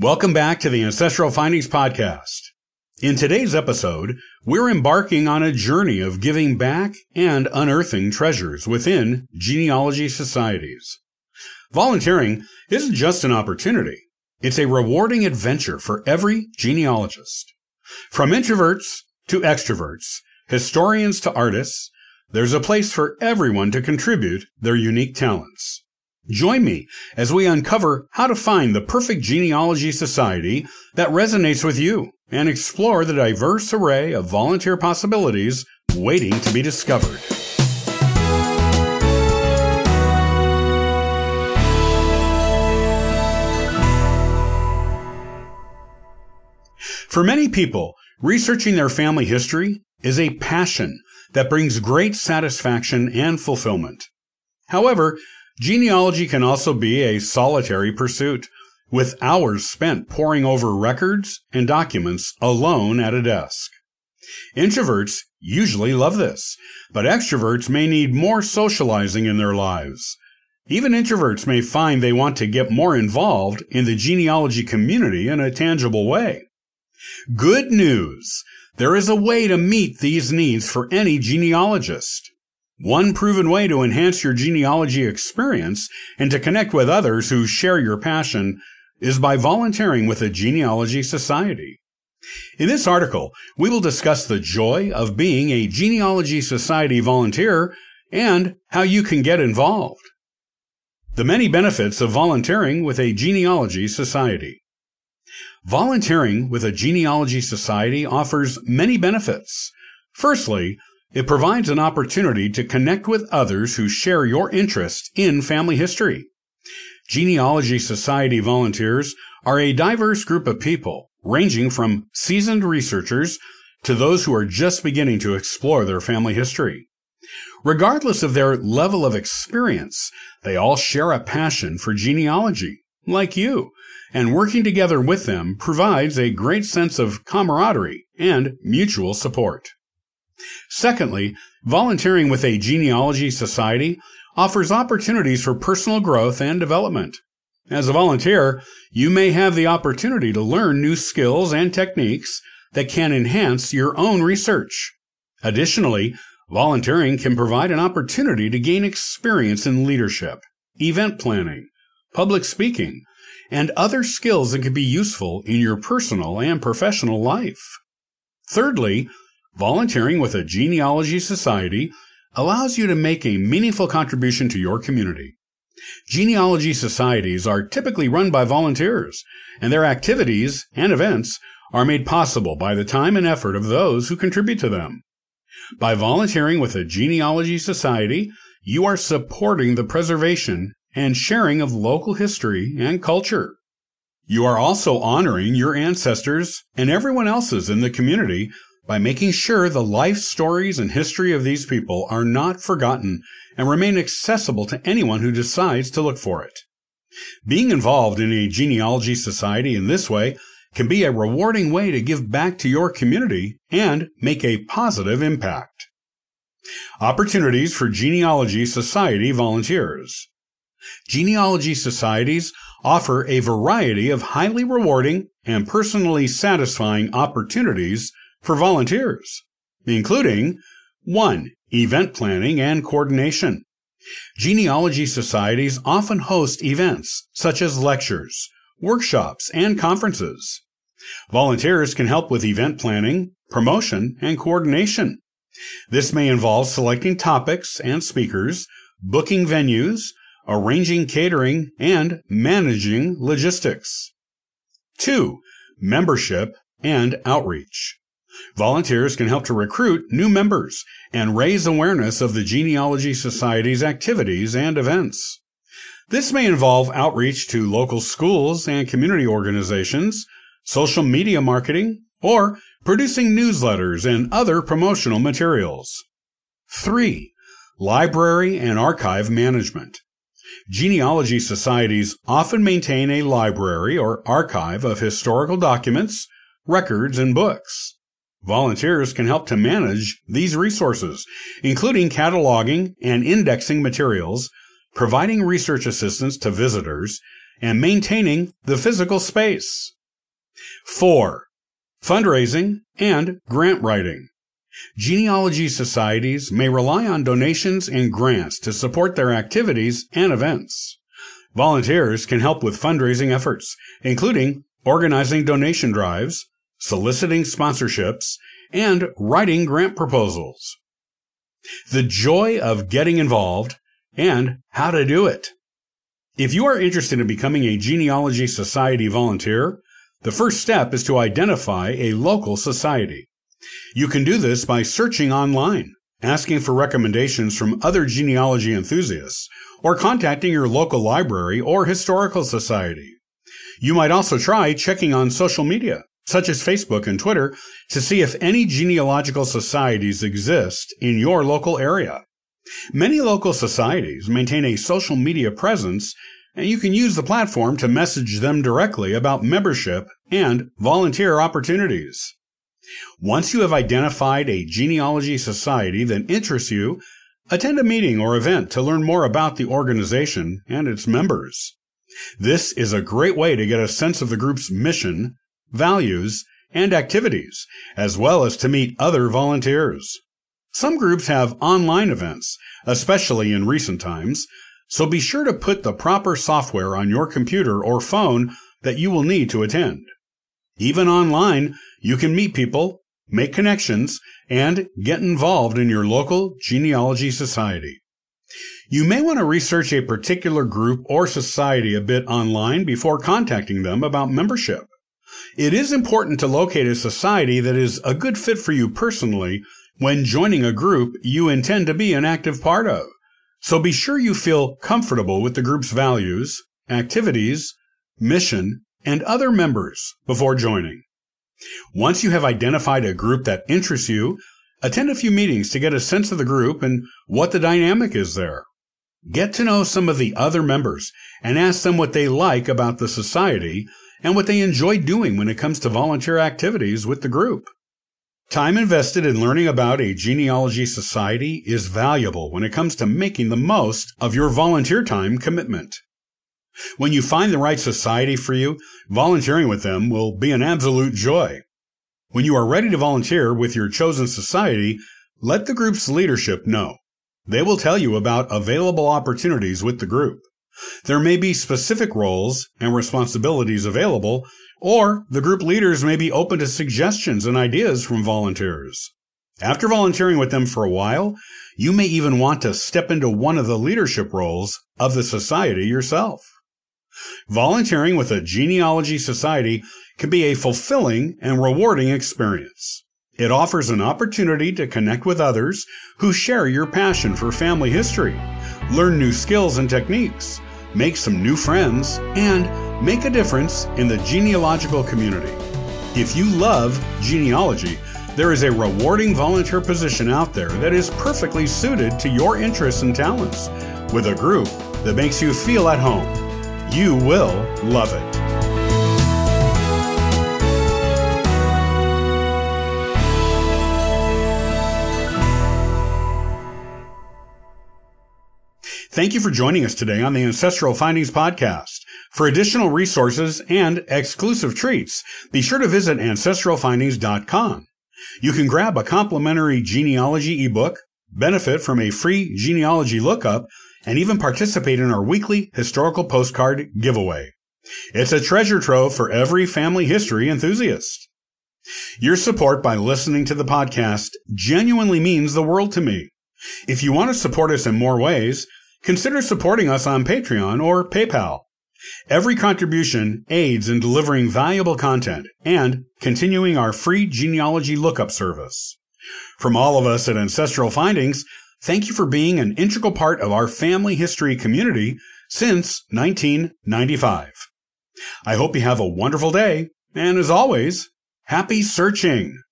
Welcome back to the Ancestral Findings Podcast. In today's episode, we're embarking on a journey of giving back and unearthing treasures within genealogy societies. Volunteering isn't just an opportunity. It's a rewarding adventure for every genealogist. From introverts to extroverts, historians to artists, there's a place for everyone to contribute their unique talents. Join me as we uncover how to find the perfect genealogy society that resonates with you and explore the diverse array of volunteer possibilities waiting to be discovered. For many people, researching their family history is a passion that brings great satisfaction and fulfillment. However, Genealogy can also be a solitary pursuit, with hours spent poring over records and documents alone at a desk. Introverts usually love this, but extroverts may need more socializing in their lives. Even introverts may find they want to get more involved in the genealogy community in a tangible way. Good news! There is a way to meet these needs for any genealogist. One proven way to enhance your genealogy experience and to connect with others who share your passion is by volunteering with a genealogy society. In this article, we will discuss the joy of being a genealogy society volunteer and how you can get involved. The many benefits of volunteering with a genealogy society. Volunteering with a genealogy society offers many benefits. Firstly, it provides an opportunity to connect with others who share your interest in family history. Genealogy Society volunteers are a diverse group of people, ranging from seasoned researchers to those who are just beginning to explore their family history. Regardless of their level of experience, they all share a passion for genealogy, like you, and working together with them provides a great sense of camaraderie and mutual support. Secondly, volunteering with a genealogy society offers opportunities for personal growth and development. As a volunteer, you may have the opportunity to learn new skills and techniques that can enhance your own research. Additionally, volunteering can provide an opportunity to gain experience in leadership, event planning, public speaking, and other skills that can be useful in your personal and professional life. Thirdly, Volunteering with a genealogy society allows you to make a meaningful contribution to your community. Genealogy societies are typically run by volunteers, and their activities and events are made possible by the time and effort of those who contribute to them. By volunteering with a genealogy society, you are supporting the preservation and sharing of local history and culture. You are also honoring your ancestors and everyone else's in the community by making sure the life stories and history of these people are not forgotten and remain accessible to anyone who decides to look for it. Being involved in a genealogy society in this way can be a rewarding way to give back to your community and make a positive impact. Opportunities for genealogy society volunteers. Genealogy societies offer a variety of highly rewarding and personally satisfying opportunities for volunteers, including 1. Event planning and coordination. Genealogy societies often host events such as lectures, workshops, and conferences. Volunteers can help with event planning, promotion, and coordination. This may involve selecting topics and speakers, booking venues, arranging catering, and managing logistics. 2. Membership and outreach. Volunteers can help to recruit new members and raise awareness of the Genealogy Society's activities and events. This may involve outreach to local schools and community organizations, social media marketing, or producing newsletters and other promotional materials. 3. Library and archive management. Genealogy societies often maintain a library or archive of historical documents, records, and books. Volunteers can help to manage these resources, including cataloging and indexing materials, providing research assistance to visitors, and maintaining the physical space. 4. Fundraising and grant writing. Genealogy societies may rely on donations and grants to support their activities and events. Volunteers can help with fundraising efforts, including organizing donation drives, soliciting sponsorships, and writing grant proposals. The joy of getting involved and how to do it. If you are interested in becoming a Genealogy Society volunteer, the first step is to identify a local society. You can do this by searching online, asking for recommendations from other genealogy enthusiasts, or contacting your local library or historical society. You might also try checking on social media, such as Facebook and Twitter, to see if any genealogical societies exist in your local area. Many local societies maintain a social media presence, and you can use the platform to message them directly about membership and volunteer opportunities. Once you have identified a genealogy society that interests you, attend a meeting or event to learn more about the organization and its members. This is a great way to get a sense of the group's mission, values, and activities, as well as to meet other volunteers. Some groups have online events, especially in recent times, so be sure to put the proper software on your computer or phone that you will need to attend. Even online, you can meet people, make connections, and get involved in your local genealogy society. You may want to research a particular group or society a bit online before contacting them about membership. It is important to locate a society that is a good fit for you personally when joining a group you intend to be an active part of. So be sure you feel comfortable with the group's values, activities, mission, and other members before joining. Once you have identified a group that interests you, attend a few meetings to get a sense of the group and what the dynamic is there. Get to know some of the other members and ask them what they like about the society and what they enjoy doing when it comes to volunteer activities with the group. Time invested in learning about a genealogy society is valuable when it comes to making the most of your volunteer time commitment. When you find the right society for you, volunteering with them will be an absolute joy. When you are ready to volunteer with your chosen society, let the group's leadership know. They will tell you about available opportunities with the group. There may be specific roles and responsibilities available, or the group leaders may be open to suggestions and ideas from volunteers. After volunteering with them for a while, you may even want to step into one of the leadership roles of the society yourself. Volunteering with a genealogy society can be a fulfilling and rewarding experience. It offers an opportunity to connect with others who share your passion for family history, learn new skills and techniques, make some new friends, and make a difference in the genealogical community. If you love genealogy, there is a rewarding volunteer position out there that is perfectly suited to your interests and talents, with a group that makes you feel at home. You will love it. Thank you for joining us today on the Ancestral Findings Podcast. For additional resources and exclusive treats, be sure to visit ancestralfindings.com. You can grab a complimentary genealogy ebook, benefit from a free genealogy lookup, and even participate in our weekly historical postcard giveaway. It's a treasure trove for every family history enthusiast. Your support by listening to the podcast genuinely means the world to me. If you want to support us in more ways, consider supporting us on Patreon or PayPal. Every contribution aids in delivering valuable content and continuing our free genealogy lookup service. From all of us at Ancestral Findings, thank you for being an integral part of our family history community since 1995. I hope you have a wonderful day, and as always, happy searching!